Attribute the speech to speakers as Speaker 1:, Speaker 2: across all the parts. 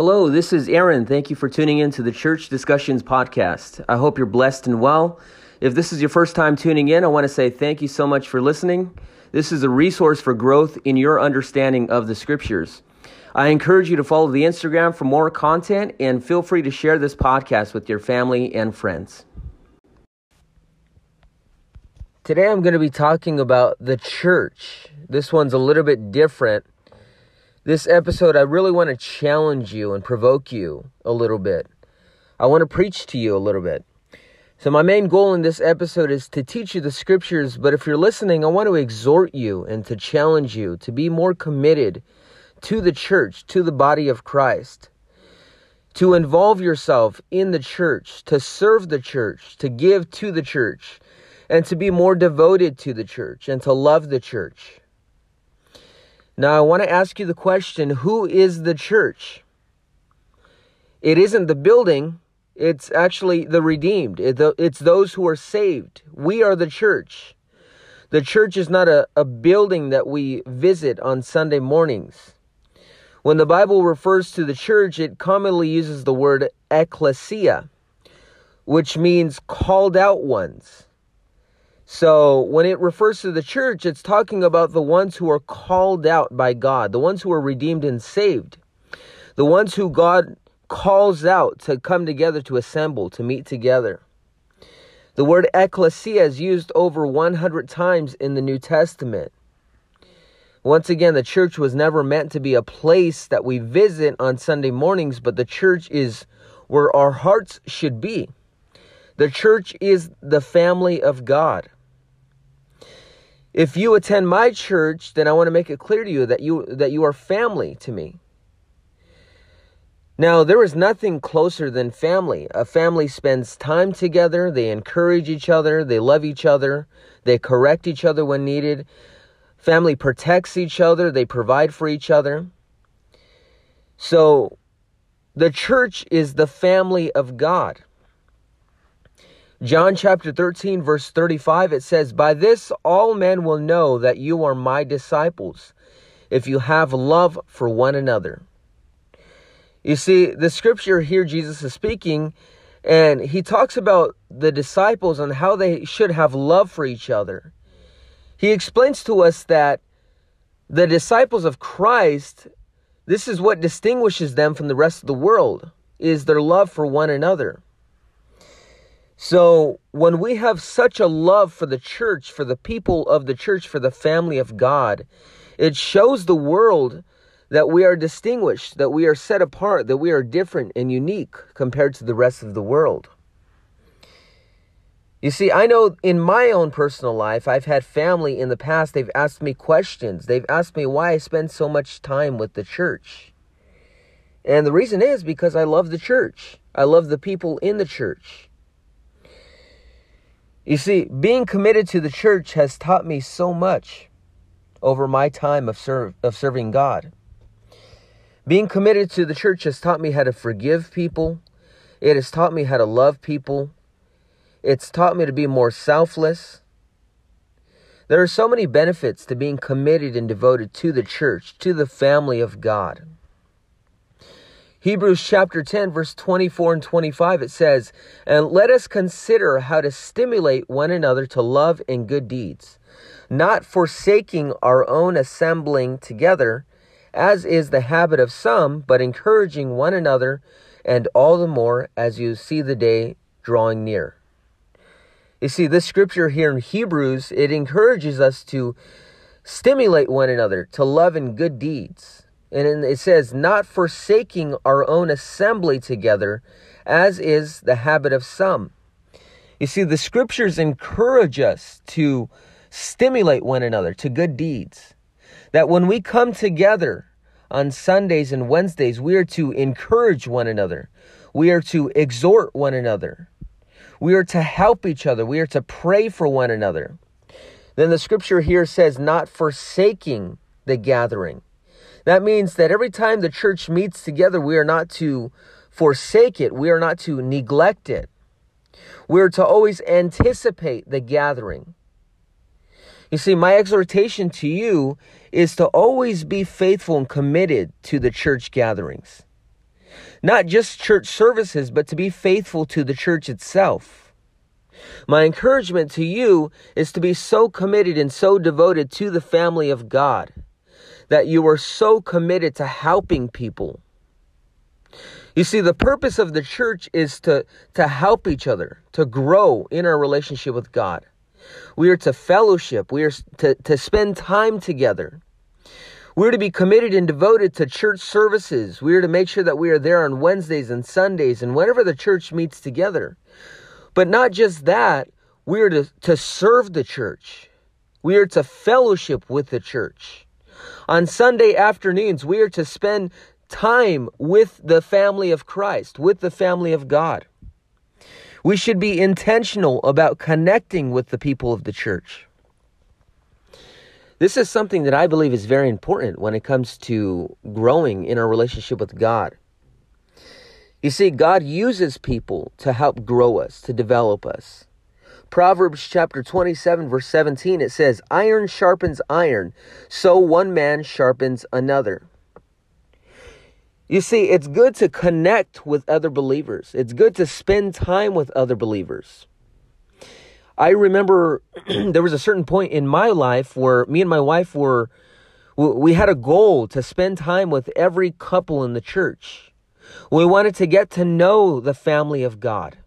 Speaker 1: Hello, this is Aaron. Thank you for tuning in to the Church Discussions podcast. I hope you're blessed and well. If this is your first time tuning in, I want to say thank you so much for listening. This is a resource for growth in your understanding of the scriptures. I encourage you to follow the Instagram for more content and feel free to share this podcast with your family and friends. Today I'm going to be talking about the church. This one's a little bit different. This episode, I really want to challenge you and provoke you a little bit. I want to preach to you a little bit. So, my main goal in this episode is to teach you the scriptures, but if you're listening, I want to exhort you and to challenge you to be more committed to the church, to the body of Christ, to involve yourself in the church, to serve the church, to give to the church, and to be more devoted to the church and to love the church. Now, I want to ask you the question who is the church? It isn't the building it's actually the redeemed. It's those who are saved. We are the church. The church is not a, a building that we visit on Sunday mornings. When the Bible refers to the church, it commonly uses the word ecclesia, which means called out ones. So when it refers to the church, it's talking about the ones who are called out by God, the ones who are redeemed and saved, the ones who God calls out to come together, to assemble, to meet together. The word ecclesia is used over 100 times in the New Testament. Once again, the church was never meant to be a place that we visit on Sunday mornings, but the church is where our hearts should be. The church is the family of God. If you attend my church, then I want to make it clear to you that you that you are family to me. Now, there is nothing closer than family. A family spends time together, they encourage each other, they love each other, they correct each other when needed. Family protects each other, they provide for each other. So, the church is the family of God. John chapter 13, verse 35, it says, By this all men will know that you are my disciples, if you have love for one another. You see, the scripture here, Jesus is speaking, and he talks about the disciples and how they should have love for each other. He explains to us that the disciples of Christ, this is what distinguishes them from the rest of the world, is their love for one another. So, when we have such a love for the church, for the people of the church, for the family of God, it shows the world that we are distinguished, that we are set apart, that we are different and unique compared to the rest of the world. You see, I know in my own personal life, I've had family in the past, they've asked me questions. They've asked me why I spend so much time with the church. And the reason is because I love the church. I love the people in the church. You see, being committed to the church has taught me so much over my time of, serve, of serving God. Being committed to the church has taught me how to forgive people. It has taught me how to love people. It's taught me to be more selfless. There are so many benefits to being committed and devoted to the church, to the family of God. Hebrews chapter 10, verse 24 and 25, it says, And let us consider how to stimulate one another to love and good deeds, not forsaking our own assembling together as is the habit of some, but encouraging one another, and all the more as you see the day drawing near. You see, this scripture here in Hebrews, it encourages us to stimulate one another to love and good deeds. And it says, not forsaking our own assembly together, as is the habit of some. You see, the scriptures encourage us to stimulate one another to good deeds. That when we come together on Sundays and Wednesdays, we are to encourage one another. We are to exhort one another. We are to help each other. We are to pray for one another. Then the scripture here says, not forsaking the gathering. That means that every time the church meets together, we are not to forsake it. We are not to neglect it. We are to always anticipate the gathering. You see, my exhortation to you is to always be faithful and committed to the church gatherings. Not just church services, but to be faithful to the church itself. My encouragement to you is to be so committed and so devoted to the family of God that you are so committed to helping people. You see, the purpose of the church is to, to help each other, to grow in our relationship with God. We are to fellowship. We are to, to spend time together. We're to be committed and devoted to church services. We are to make sure that we are there on Wednesdays and Sundays and whenever the church meets together. But not just that, we are to, to serve the church. We are to fellowship with the church. On Sunday afternoons, we are to spend time with the family of Christ, with the family of God. We should be intentional about connecting with the people of the church. This is something that I believe is very important when it comes to growing in our relationship with God. You see, God uses people to help grow us, to develop us. Proverbs chapter 27, verse 17, it says, Iron sharpens iron, so one man sharpens another. You see, it's good to connect with other believers. It's good to spend time with other believers. I remember there was a certain point in my life where me and my wife were, we had a goal to spend time with every couple in the church. We wanted to get to know the family of God.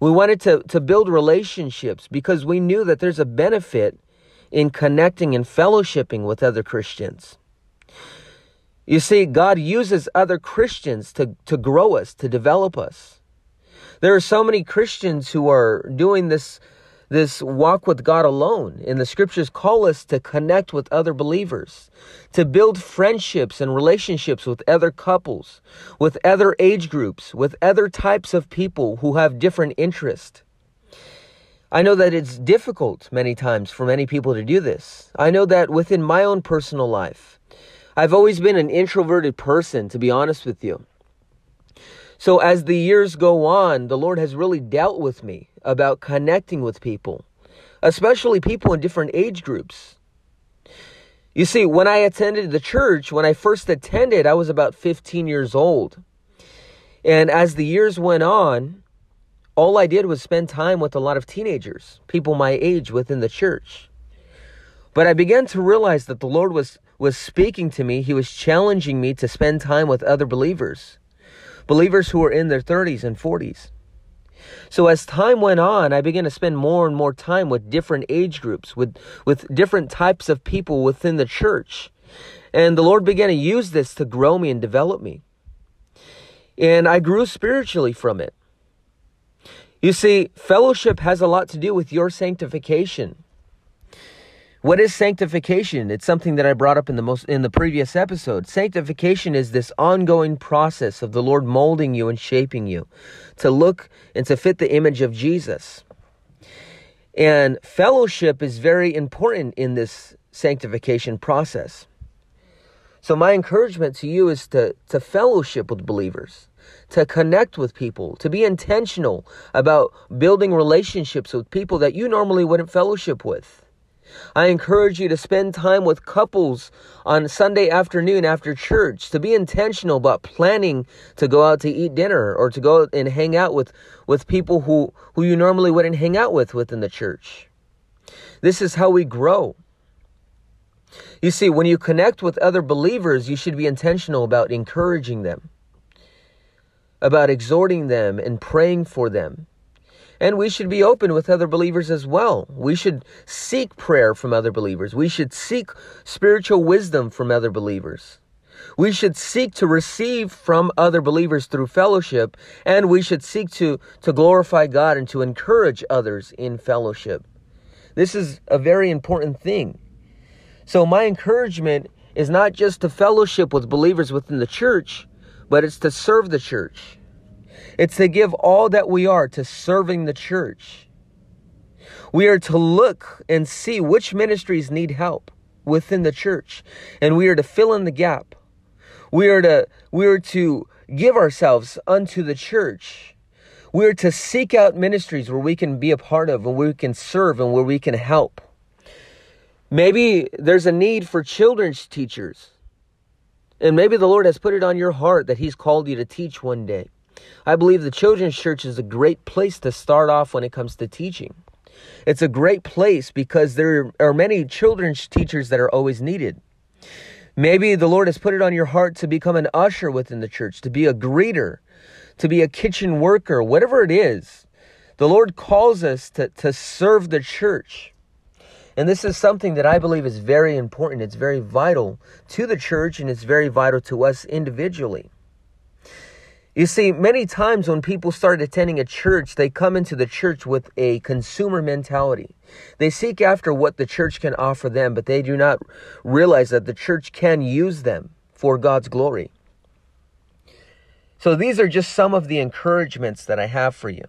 Speaker 1: We wanted to, to build relationships because we knew that there's a benefit in connecting and fellowshipping with other Christians. You see, God uses other Christians to, to grow us, to develop us. There are so many Christians who are doing this, this walk with God alone. And the scriptures call us to connect with other believers, to build friendships and relationships with other couples, with other age groups, with other types of people who have different interests. I know that it's difficult many times for many people to do this. I know that within my own personal life, I've always been an introverted person, to be honest with you. So as the years go on, the Lord has really dealt with me about connecting with people, especially people in different age groups. You see, when I attended the church, when I first attended, I was about 15 years old. And as the years went on, all I did was spend time with a lot of teenagers, people my age within the church. But I began to realize that the Lord was was speaking to me. He was challenging me to spend time with other believers, believers who were in their 30s and 40s. So as time went on, I began to spend more and more time with different age groups, with, with different types of people within the church. And the Lord began to use this to grow me and develop me. And I grew spiritually from it. You see, fellowship has a lot to do with your sanctification. What is sanctification? It's something that I brought up in the most in the previous episode. Sanctification is this ongoing process of the Lord molding you and shaping you to look and to fit the image of Jesus. And fellowship is very important in this sanctification process. So my encouragement to you is to to fellowship with believers, to connect with people, to be intentional about building relationships with people that you normally wouldn't fellowship with. I encourage you to spend time with couples on Sunday afternoon after church, to be intentional about planning to go out to eat dinner or to go and hang out with, with people who, who you normally wouldn't hang out with within the church. This is how we grow. You see, when you connect with other believers, you should be intentional about encouraging them, about exhorting them and praying for them. And we should be open with other believers as well. We should seek prayer from other believers. We should seek spiritual wisdom from other believers. We should seek to receive from other believers through fellowship, and we should seek to, to glorify God and to encourage others in fellowship. This is a very important thing. So, my encouragement is not just to fellowship with believers within the church, but it's to serve the church. It's to give all that we are to serving the church. We are to look and see which ministries need help within the church, and we are to fill in the gap. We are to we are to give ourselves unto the church. We are to seek out ministries where we can be a part of and where we can serve and where we can help. Maybe there's a need for children's teachers And maybe the Lord has put it on your heart that He's called you to teach one day. I believe the children's church is a great place to start off when it comes to teaching. It's a great place because there are many children's teachers that are always needed. Maybe the Lord has put it on your heart to become an usher within the church, to be a greeter, to be a kitchen worker, whatever it is. The Lord calls us to, to serve the church. And this is something that I believe is very important. It's very vital to the church and it's very vital to us individually. You see, many times when people start attending a church, they come into the church with a consumer mentality. They seek after what the church can offer them, but they do not realize that the church can use them for God's glory. So these are just some of the encouragements that I have for you.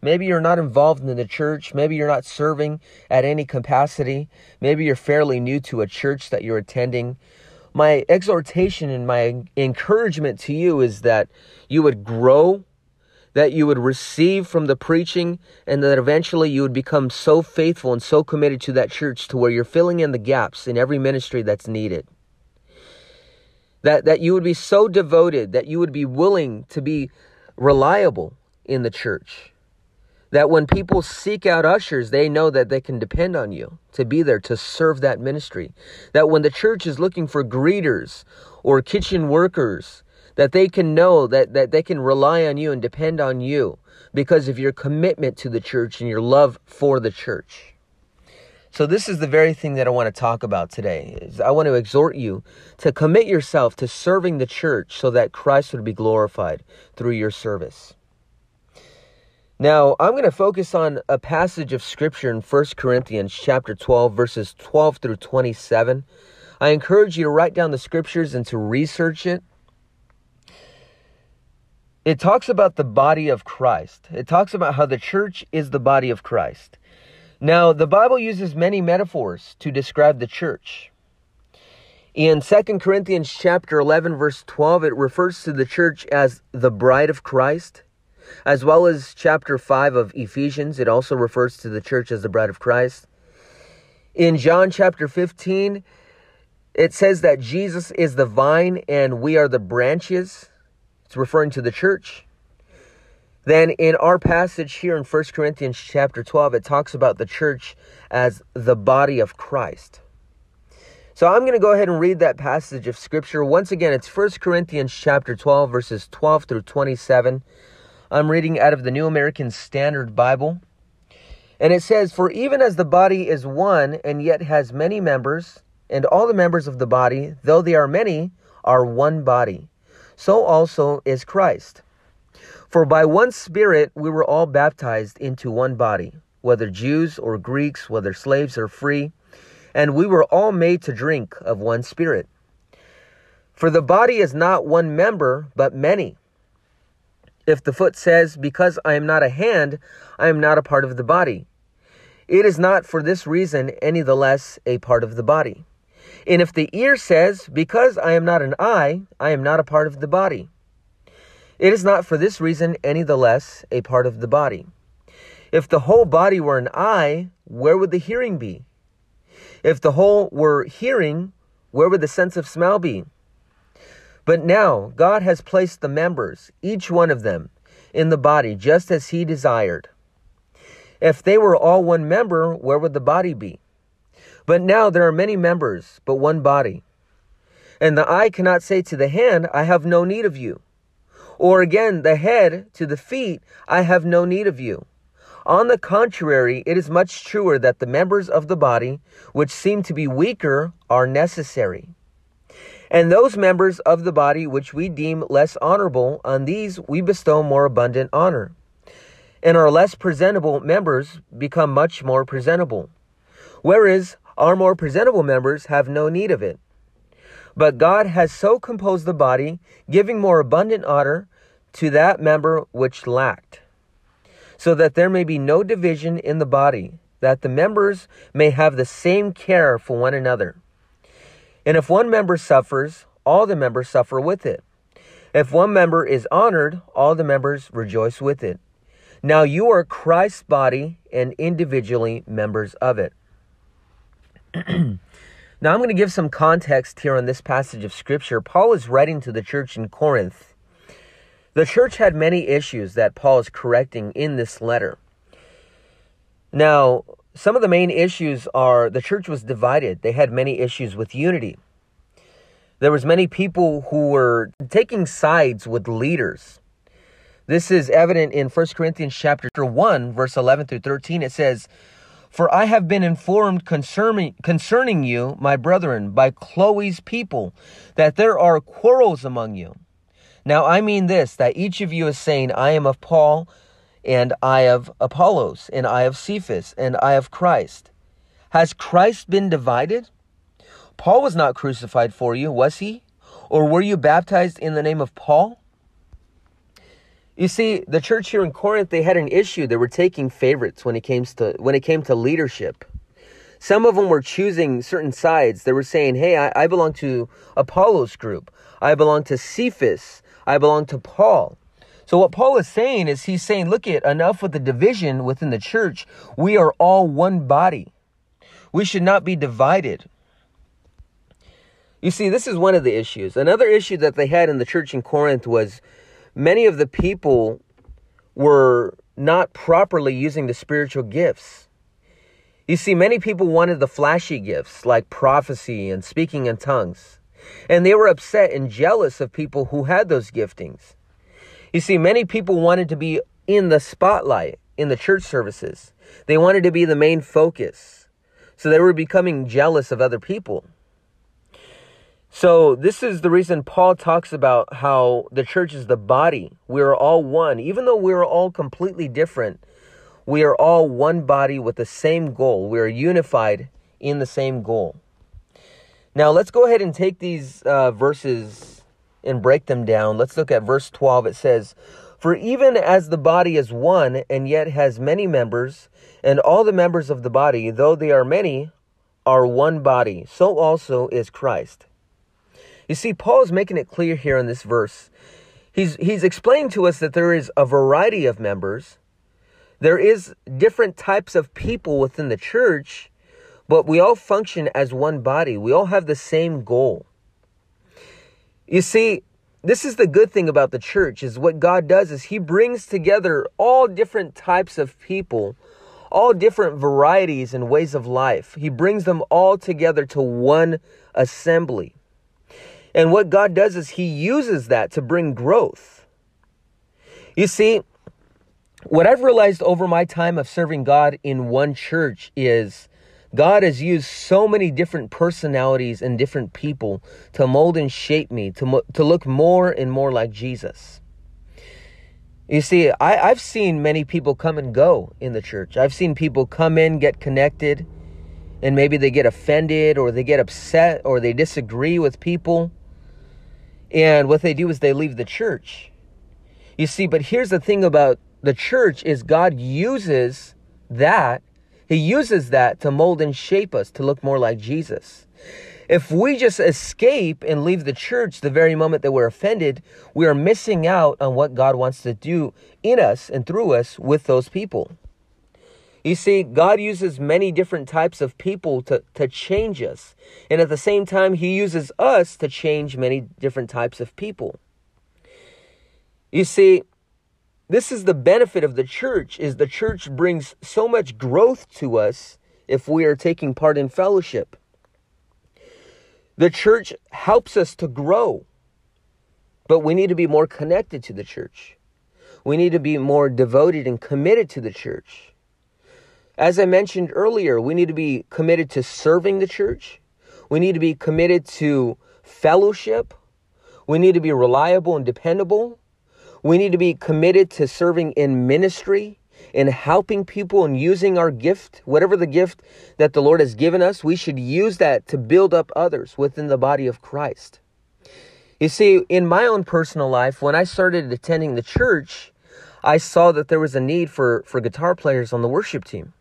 Speaker 1: Maybe you're not involved in the church. Maybe you're not serving at any capacity. Maybe you're fairly new to a church that you're attending my exhortation and my encouragement to you is that you would grow, that you would receive from the preaching, and that eventually you would become so faithful and so committed to that church to where you're filling in the gaps in every ministry that's needed. That, that you would be so devoted, that you would be willing to be reliable in the church that when people seek out ushers, they know that they can depend on you to be there to serve that ministry. That when the church is looking for greeters or kitchen workers, that they can know that, that they can rely on you and depend on you because of your commitment to the church and your love for the church. So this is the very thing that I want to talk about today. Is I want to exhort you to commit yourself to serving the church so that Christ would be glorified through your service. Now, I'm going to focus on a passage of scripture in 1 Corinthians chapter 12 verses 12 through 27. I encourage you to write down the scriptures and to research it. It talks about the body of Christ. It talks about how the church is the body of Christ. Now, the Bible uses many metaphors to describe the church. In 2 Corinthians chapter 11 verse 12, it refers to the church as the bride of Christ as well as chapter 5 of Ephesians. It also refers to the church as the bride of Christ. In John chapter 15, it says that Jesus is the vine and we are the branches. It's referring to the church. Then in our passage here in 1 Corinthians chapter 12, it talks about the church as the body of Christ. So I'm going to go ahead and read that passage of scripture. Once again, it's 1 Corinthians chapter 12 verses 12 through 27. I'm reading out of the New American Standard Bible. And it says, For even as the body is one and yet has many members, and all the members of the body, though they are many, are one body, so also is Christ. For by one Spirit we were all baptized into one body, whether Jews or Greeks, whether slaves or free, and we were all made to drink of one Spirit. For the body is not one member, but many. If the foot says, Because I am not a hand, I am not a part of the body, it is not for this reason any the less a part of the body. And if the ear says, Because I am not an eye, I am not a part of the body, it is not for this reason any the less a part of the body. If the whole body were an eye, where would the hearing be? If the whole were hearing, where would the sense of smell be? But now God has placed the members, each one of them, in the body just as He desired. If they were all one member, where would the body be? But now there are many members, but one body. And the eye cannot say to the hand, I have no need of you. Or again, the head to the feet, I have no need of you. On the contrary, it is much truer that the members of the body, which seem to be weaker, are necessary. And those members of the body which we deem less honorable, on these we bestow more abundant honor. And our less presentable members become much more presentable. Whereas our more presentable members have no need of it. But God has so composed the body, giving more abundant honor to that member which lacked, so that there may be no division in the body, that the members may have the same care for one another. And if one member suffers, all the members suffer with it. If one member is honored, all the members rejoice with it. Now you are Christ's body and individually members of it. Now, I'm going to give some context here on this passage of Scripture. Paul is writing to the church in Corinth. The church had many issues that Paul is correcting in this letter. Now, some of the main issues are the church was divided. They had many issues with unity. There was many people who were taking sides with leaders. This is evident in 1 Corinthians chapter 1 verse 11 through 13. It says, for I have been informed concerning, concerning you, my brethren, by Chloe's people, that there are quarrels among you. Now I mean this, that each of you is saying, I am of Paul, and I of Apollos, and I of Cephas, and I of Christ. Has Christ been divided? Paul was not crucified for you, was he? Or were you baptized in the name of Paul? You see, the church here in Corinth, they had an issue. They were taking favorites when it came to when it came to leadership. Some of them were choosing certain sides. They were saying, "Hey, I, I belong to Apollos group. I belong to Cephas. I belong to Paul." So what Paul is saying is he's saying, "Look at enough with the division within the church. We are all one body. We should not be divided." You see, this is one of the issues. Another issue that they had in the church in Corinth was many of the people were not properly using the spiritual gifts. You see, many people wanted the flashy gifts like prophecy and speaking in tongues, and they were upset and jealous of people who had those giftings. You see, many people wanted to be in the spotlight in the church services, they wanted to be the main focus. So they were becoming jealous of other people. So, this is the reason Paul talks about how the church is the body. We are all one. Even though we are all completely different, we are all one body with the same goal. We are unified in the same goal. Now, let's go ahead and take these uh, verses and break them down. Let's look at verse 12. It says, For even as the body is one and yet has many members, and all the members of the body, though they are many, are one body, so also is Christ. You see, Paul is making it clear here in this verse. He's, he's explaining to us that there is a variety of members. There is different types of people within the church, but we all function as one body. We all have the same goal. You see, this is the good thing about the church is what God does is he brings together all different types of people, all different varieties and ways of life. He brings them all together to one assembly. And what God does is He uses that to bring growth. You see, what I've realized over my time of serving God in one church is God has used so many different personalities and different people to mold and shape me to, to look more and more like Jesus. You see, I, I've seen many people come and go in the church. I've seen people come in, get connected, and maybe they get offended or they get upset or they disagree with people. And what they do is they leave the church. You see, but here's the thing about the church is God uses that. He uses that to mold and shape us to look more like Jesus. If we just escape and leave the church the very moment that we're offended, we are missing out on what God wants to do in us and through us with those people. You see, God uses many different types of people to, to change us. And at the same time, He uses us to change many different types of people. You see, this is the benefit of the church is the church brings so much growth to us if we are taking part in fellowship. The church helps us to grow. But we need to be more connected to the church. We need to be more devoted and committed to the church. As I mentioned earlier, we need to be committed to serving the church. We need to be committed to fellowship. We need to be reliable and dependable. We need to be committed to serving in ministry in helping people and using our gift, whatever the gift that the Lord has given us, we should use that to build up others within the body of Christ. You see, in my own personal life, when I started attending the church, I saw that there was a need for, for guitar players on the worship team.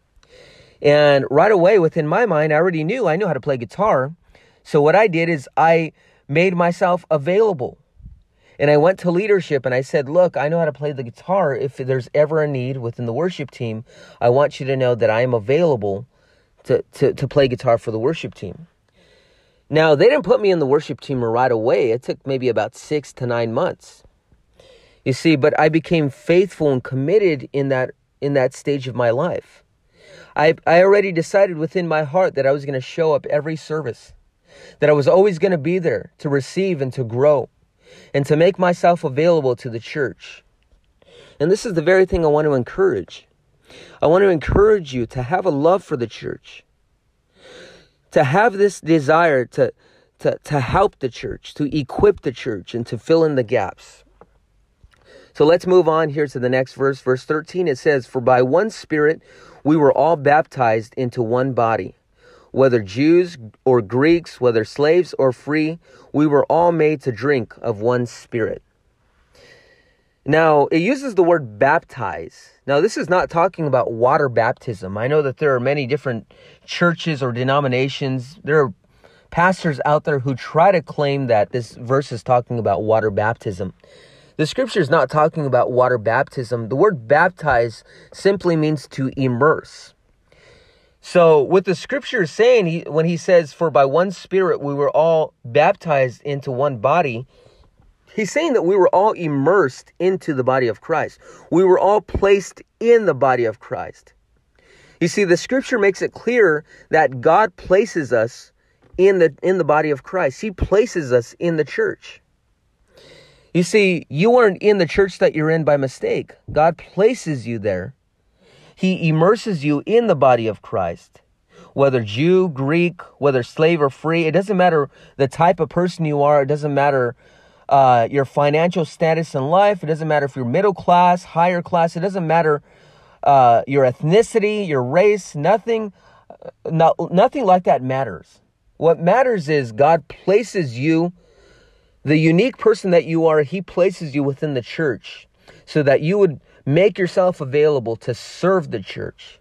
Speaker 1: And right away, within my mind, I already knew I knew how to play guitar. So what I did is I made myself available. And I went to leadership and I said, Look, I know how to play the guitar. If there's ever a need within the worship team, I want you to know that I am available to, to, to play guitar for the worship team. Now, they didn't put me in the worship team right away. It took maybe about six to nine months. You see, but I became faithful and committed in that in that stage of my life. I I already decided within my heart that I was going to show up every service. That I was always going to be there to receive and to grow and to make myself available to the church. And this is the very thing I want to encourage. I want to encourage you to have a love for the church. To have this desire to to, to help the church, to equip the church, and to fill in the gaps. So let's move on here to the next verse. Verse 13 it says, For by one Spirit we were all baptized into one body. Whether Jews or Greeks, whether slaves or free, we were all made to drink of one Spirit. Now, it uses the word baptize. Now, this is not talking about water baptism. I know that there are many different churches or denominations. There are pastors out there who try to claim that this verse is talking about water baptism. The scripture is not talking about water baptism. The word baptize simply means to immerse. So, what the scripture is saying, he, when he says, For by one spirit we were all baptized into one body, he's saying that we were all immersed into the body of Christ. We were all placed in the body of Christ. You see, the scripture makes it clear that God places us in the, in the body of Christ, He places us in the church. You see, you aren't in the church that you're in by mistake. God places you there. He immerses you in the body of Christ. Whether Jew, Greek, whether slave or free, it doesn't matter the type of person you are. It doesn't matter uh, your financial status in life. It doesn't matter if you're middle class, higher class. It doesn't matter uh, your ethnicity, your race. Nothing, uh, no, nothing like that matters. What matters is God places you the unique person that you are, He places you within the church so that you would make yourself available to serve the church,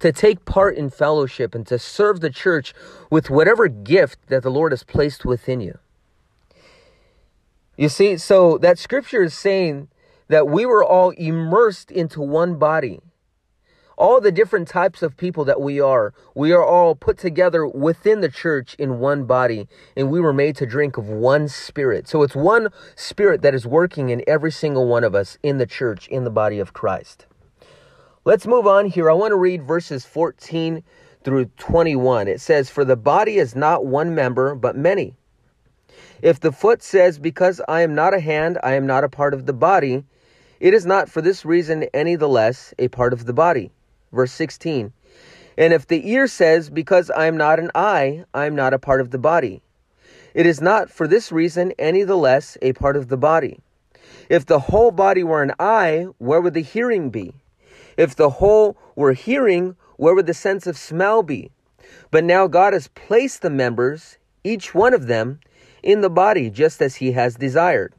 Speaker 1: to take part in fellowship, and to serve the church with whatever gift that the Lord has placed within you. You see, so that scripture is saying that we were all immersed into one body all the different types of people that we are, we are all put together within the church in one body, and we were made to drink of one spirit. So it's one spirit that is working in every single one of us in the church, in the body of Christ. Let's move on here. I want to read verses 14 through 21. It says, For the body is not one member, but many. If the foot says, Because I am not a hand, I am not a part of the body, it is not for this reason any the less a part of the body. Verse 16. And if the ear says, Because I am not an eye, I am not a part of the body, it is not for this reason any the less a part of the body. If the whole body were an eye, where would the hearing be? If the whole were hearing, where would the sense of smell be? But now God has placed the members, each one of them, in the body just as He has desired.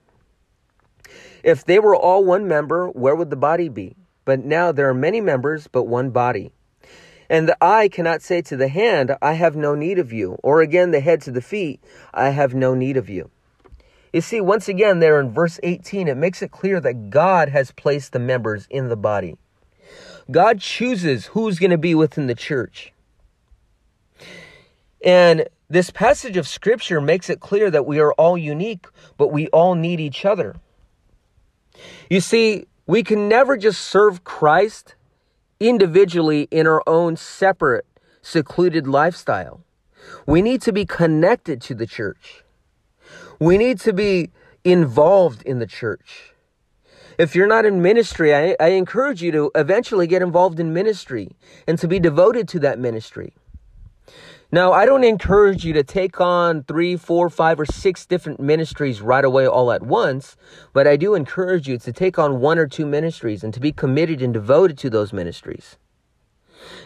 Speaker 1: If they were all one member, where would the body be? But now there are many members, but one body. And the eye cannot say to the hand, I have no need of you, or again the head to the feet, I have no need of you. You see, once again, there in verse 18, it makes it clear that God has placed the members in the body. God chooses who's going to be within the church. And this passage of scripture makes it clear that we are all unique, but we all need each other. You see, we can never just serve Christ individually in our own separate, secluded lifestyle. We need to be connected to the church. We need to be involved in the church. If you're not in ministry, I, I encourage you to eventually get involved in ministry and to be devoted to that ministry. Now, I don't encourage you to take on three, four, five, or six different ministries right away all at once, but I do encourage you to take on one or two ministries and to be committed and devoted to those ministries.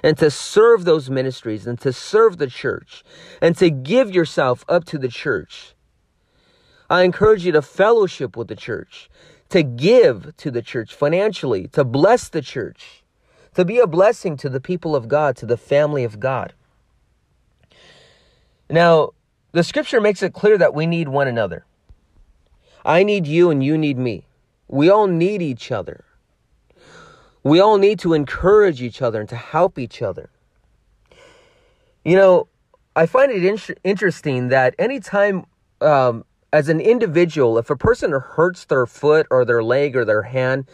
Speaker 1: And to serve those ministries and to serve the church and to give yourself up to the church. I encourage you to fellowship with the church, to give to the church financially, to bless the church, to be a blessing to the people of God, to the family of God. Now, the scripture makes it clear that we need one another. I need you and you need me. We all need each other. We all need to encourage each other and to help each other. You know, I find it in- interesting that anytime, um, as an individual, if a person hurts their foot or their leg or their hand,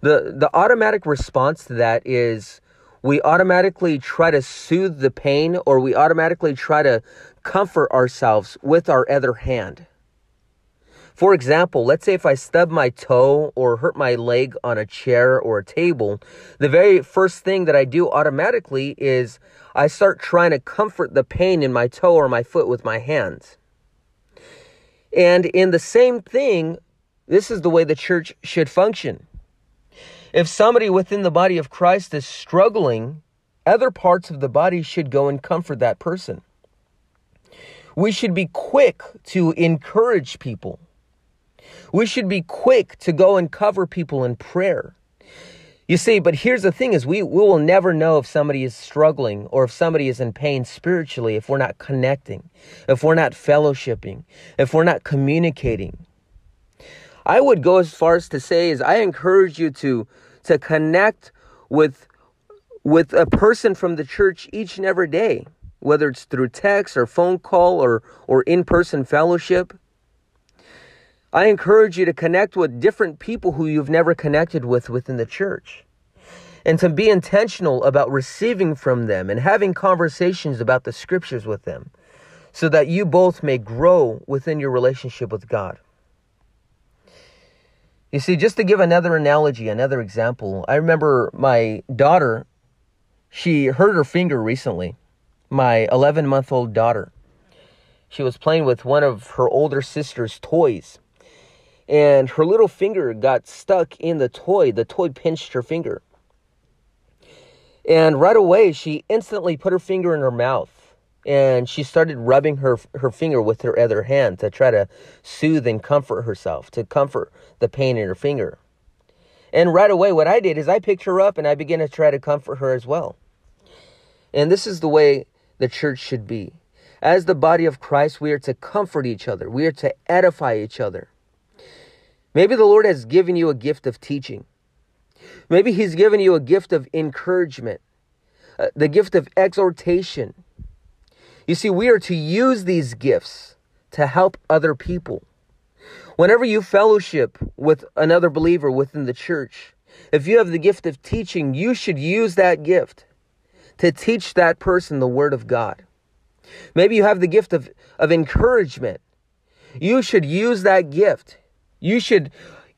Speaker 1: the, the automatic response to that is we automatically try to soothe the pain or we automatically try to comfort ourselves with our other hand. For example, let's say if I stub my toe or hurt my leg on a chair or a table, the very first thing that I do automatically is I start trying to comfort the pain in my toe or my foot with my hands. And in the same thing, this is the way the church should function. If somebody within the body of Christ is struggling, other parts of the body should go and comfort that person. We should be quick to encourage people. We should be quick to go and cover people in prayer. You see, but here's the thing is we, we will never know if somebody is struggling or if somebody is in pain spiritually if we're not connecting, if we're not fellowshipping, if we're not communicating. I would go as far as to say is I encourage you to to connect with with a person from the church each and every day, whether it's through text or phone call or or in-person fellowship. I encourage you to connect with different people who you've never connected with within the church. And to be intentional about receiving from them and having conversations about the scriptures with them so that you both may grow within your relationship with God. You see, just to give another analogy, another example, I remember my daughter, she hurt her finger recently. My 11 month old daughter. She was playing with one of her older sister's toys. And her little finger got stuck in the toy. The toy pinched her finger. And right away, she instantly put her finger in her mouth and she started rubbing her her finger with her other hand to try to soothe and comfort herself, to comfort the pain in her finger. And right away, what I did is I picked her up and I began to try to comfort her as well. And this is the way the church should be. As the body of Christ, we are to comfort each other, we are to edify each other. Maybe the Lord has given you a gift of teaching. Maybe He's given you a gift of encouragement, uh, the gift of exhortation you see, we are to use these gifts to help other people. Whenever you fellowship with another believer within the church, if you have the gift of teaching, you should use that gift to teach that person the Word of God. Maybe you have the gift of, of encouragement. You should use that gift. You should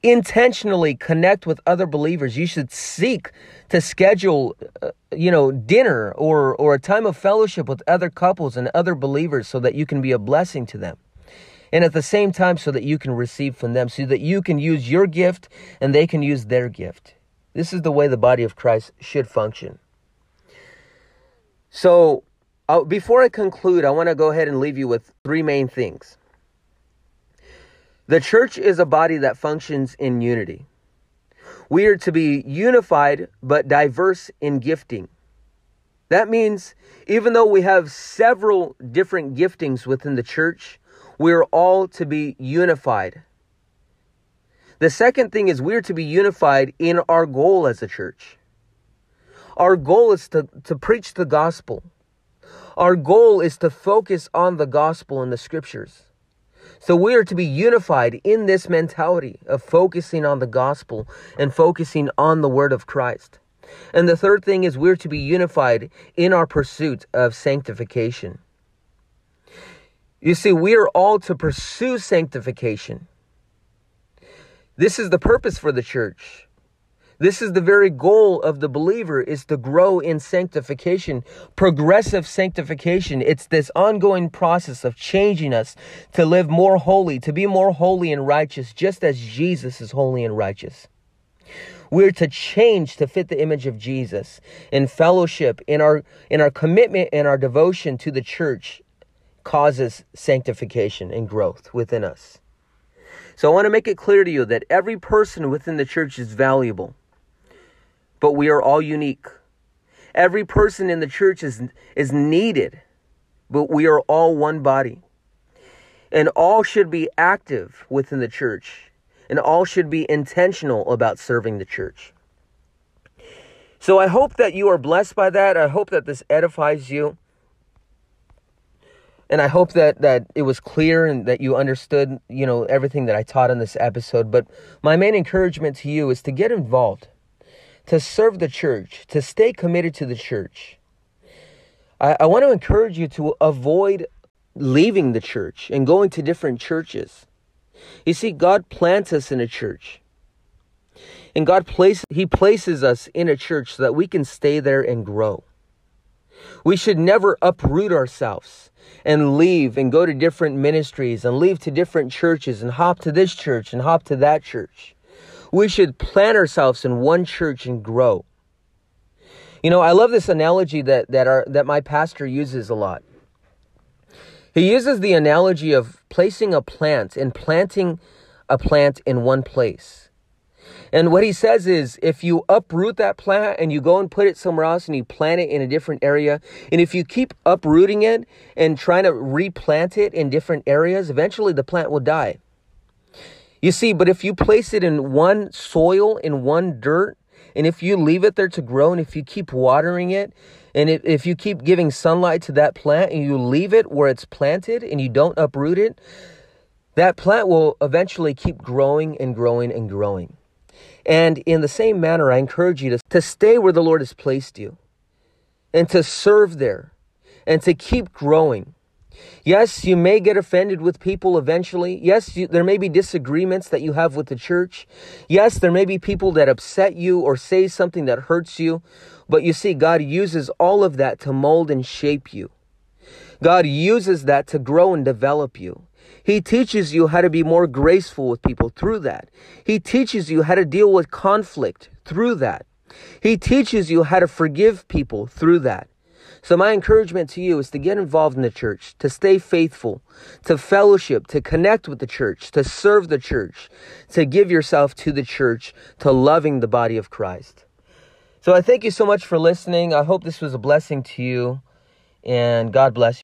Speaker 1: intentionally connect with other believers. You should seek to schedule, uh, you know, dinner or or a time of fellowship with other couples and other believers so that you can be a blessing to them. And at the same time so that you can receive from them so that you can use your gift and they can use their gift. This is the way the body of Christ should function. So, uh, before I conclude, I want to go ahead and leave you with three main things. The church is a body that functions in unity. We are to be unified but diverse in gifting. That means even though we have several different giftings within the church, we are all to be unified. The second thing is we're to be unified in our goal as a church. Our goal is to, to preach the gospel. Our goal is to focus on the gospel and the scriptures. So we are to be unified in this mentality of focusing on the gospel and focusing on the word of Christ. And the third thing is we're to be unified in our pursuit of sanctification. You see, we are all to pursue sanctification. This is the purpose for the church. This is the very goal of the believer is to grow in sanctification, progressive sanctification. It's this ongoing process of changing us to live more holy, to be more holy and righteous, just as Jesus is holy and righteous. We're to change to fit the image of Jesus in fellowship, in our in our commitment and our devotion to the church causes sanctification and growth within us. So I want to make it clear to you that every person within the church is valuable but we are all unique. Every person in the church is, is needed, but we are all one body. And all should be active within the church, and all should be intentional about serving the church. So I hope that you are blessed by that. I hope that this edifies you. and I hope that that it was clear and that you understood, you know, everything that I taught in this episode. But my main encouragement to you is to get involved, to serve the church, to stay committed to the church. I, I want to encourage you to avoid leaving the church and going to different churches. You see, God plants us in a church. And God places He places us in a church so that we can stay there and grow. We should never uproot ourselves and leave and go to different ministries and leave to different churches and hop to this church and hop to that church. We should plant ourselves in one church and grow. You know, I love this analogy that that our that my pastor uses a lot. He uses the analogy of placing a plant and planting a plant in one place. And what he says is if you uproot that plant and you go and put it somewhere else and you plant it in a different area, and if you keep uprooting it and trying to replant it in different areas, eventually the plant will die. You see, but if you place it in one soil, in one dirt, and if you leave it there to grow and if you keep watering it, and if, if you keep giving sunlight to that plant and you leave it where it's planted and you don't uproot it, that plant will eventually keep growing and growing and growing. And in the same manner, I encourage you to, to stay where the Lord has placed you and to serve there and to keep growing. Yes, you may get offended with people eventually. Yes, you, there may be disagreements that you have with the church. Yes, there may be people that upset you or say something that hurts you. But you see, God uses all of that to mold and shape you. God uses that to grow and develop you. He teaches you how to be more graceful with people through that. He teaches you how to deal with conflict through that. He teaches you how to forgive people through that. So, my encouragement to you is to get involved in the church, to stay faithful, to fellowship, to connect with the church, to serve the church, to give yourself to the church, to loving the body of Christ. So, I thank you so much for listening. I hope this was a blessing to you, and God bless you.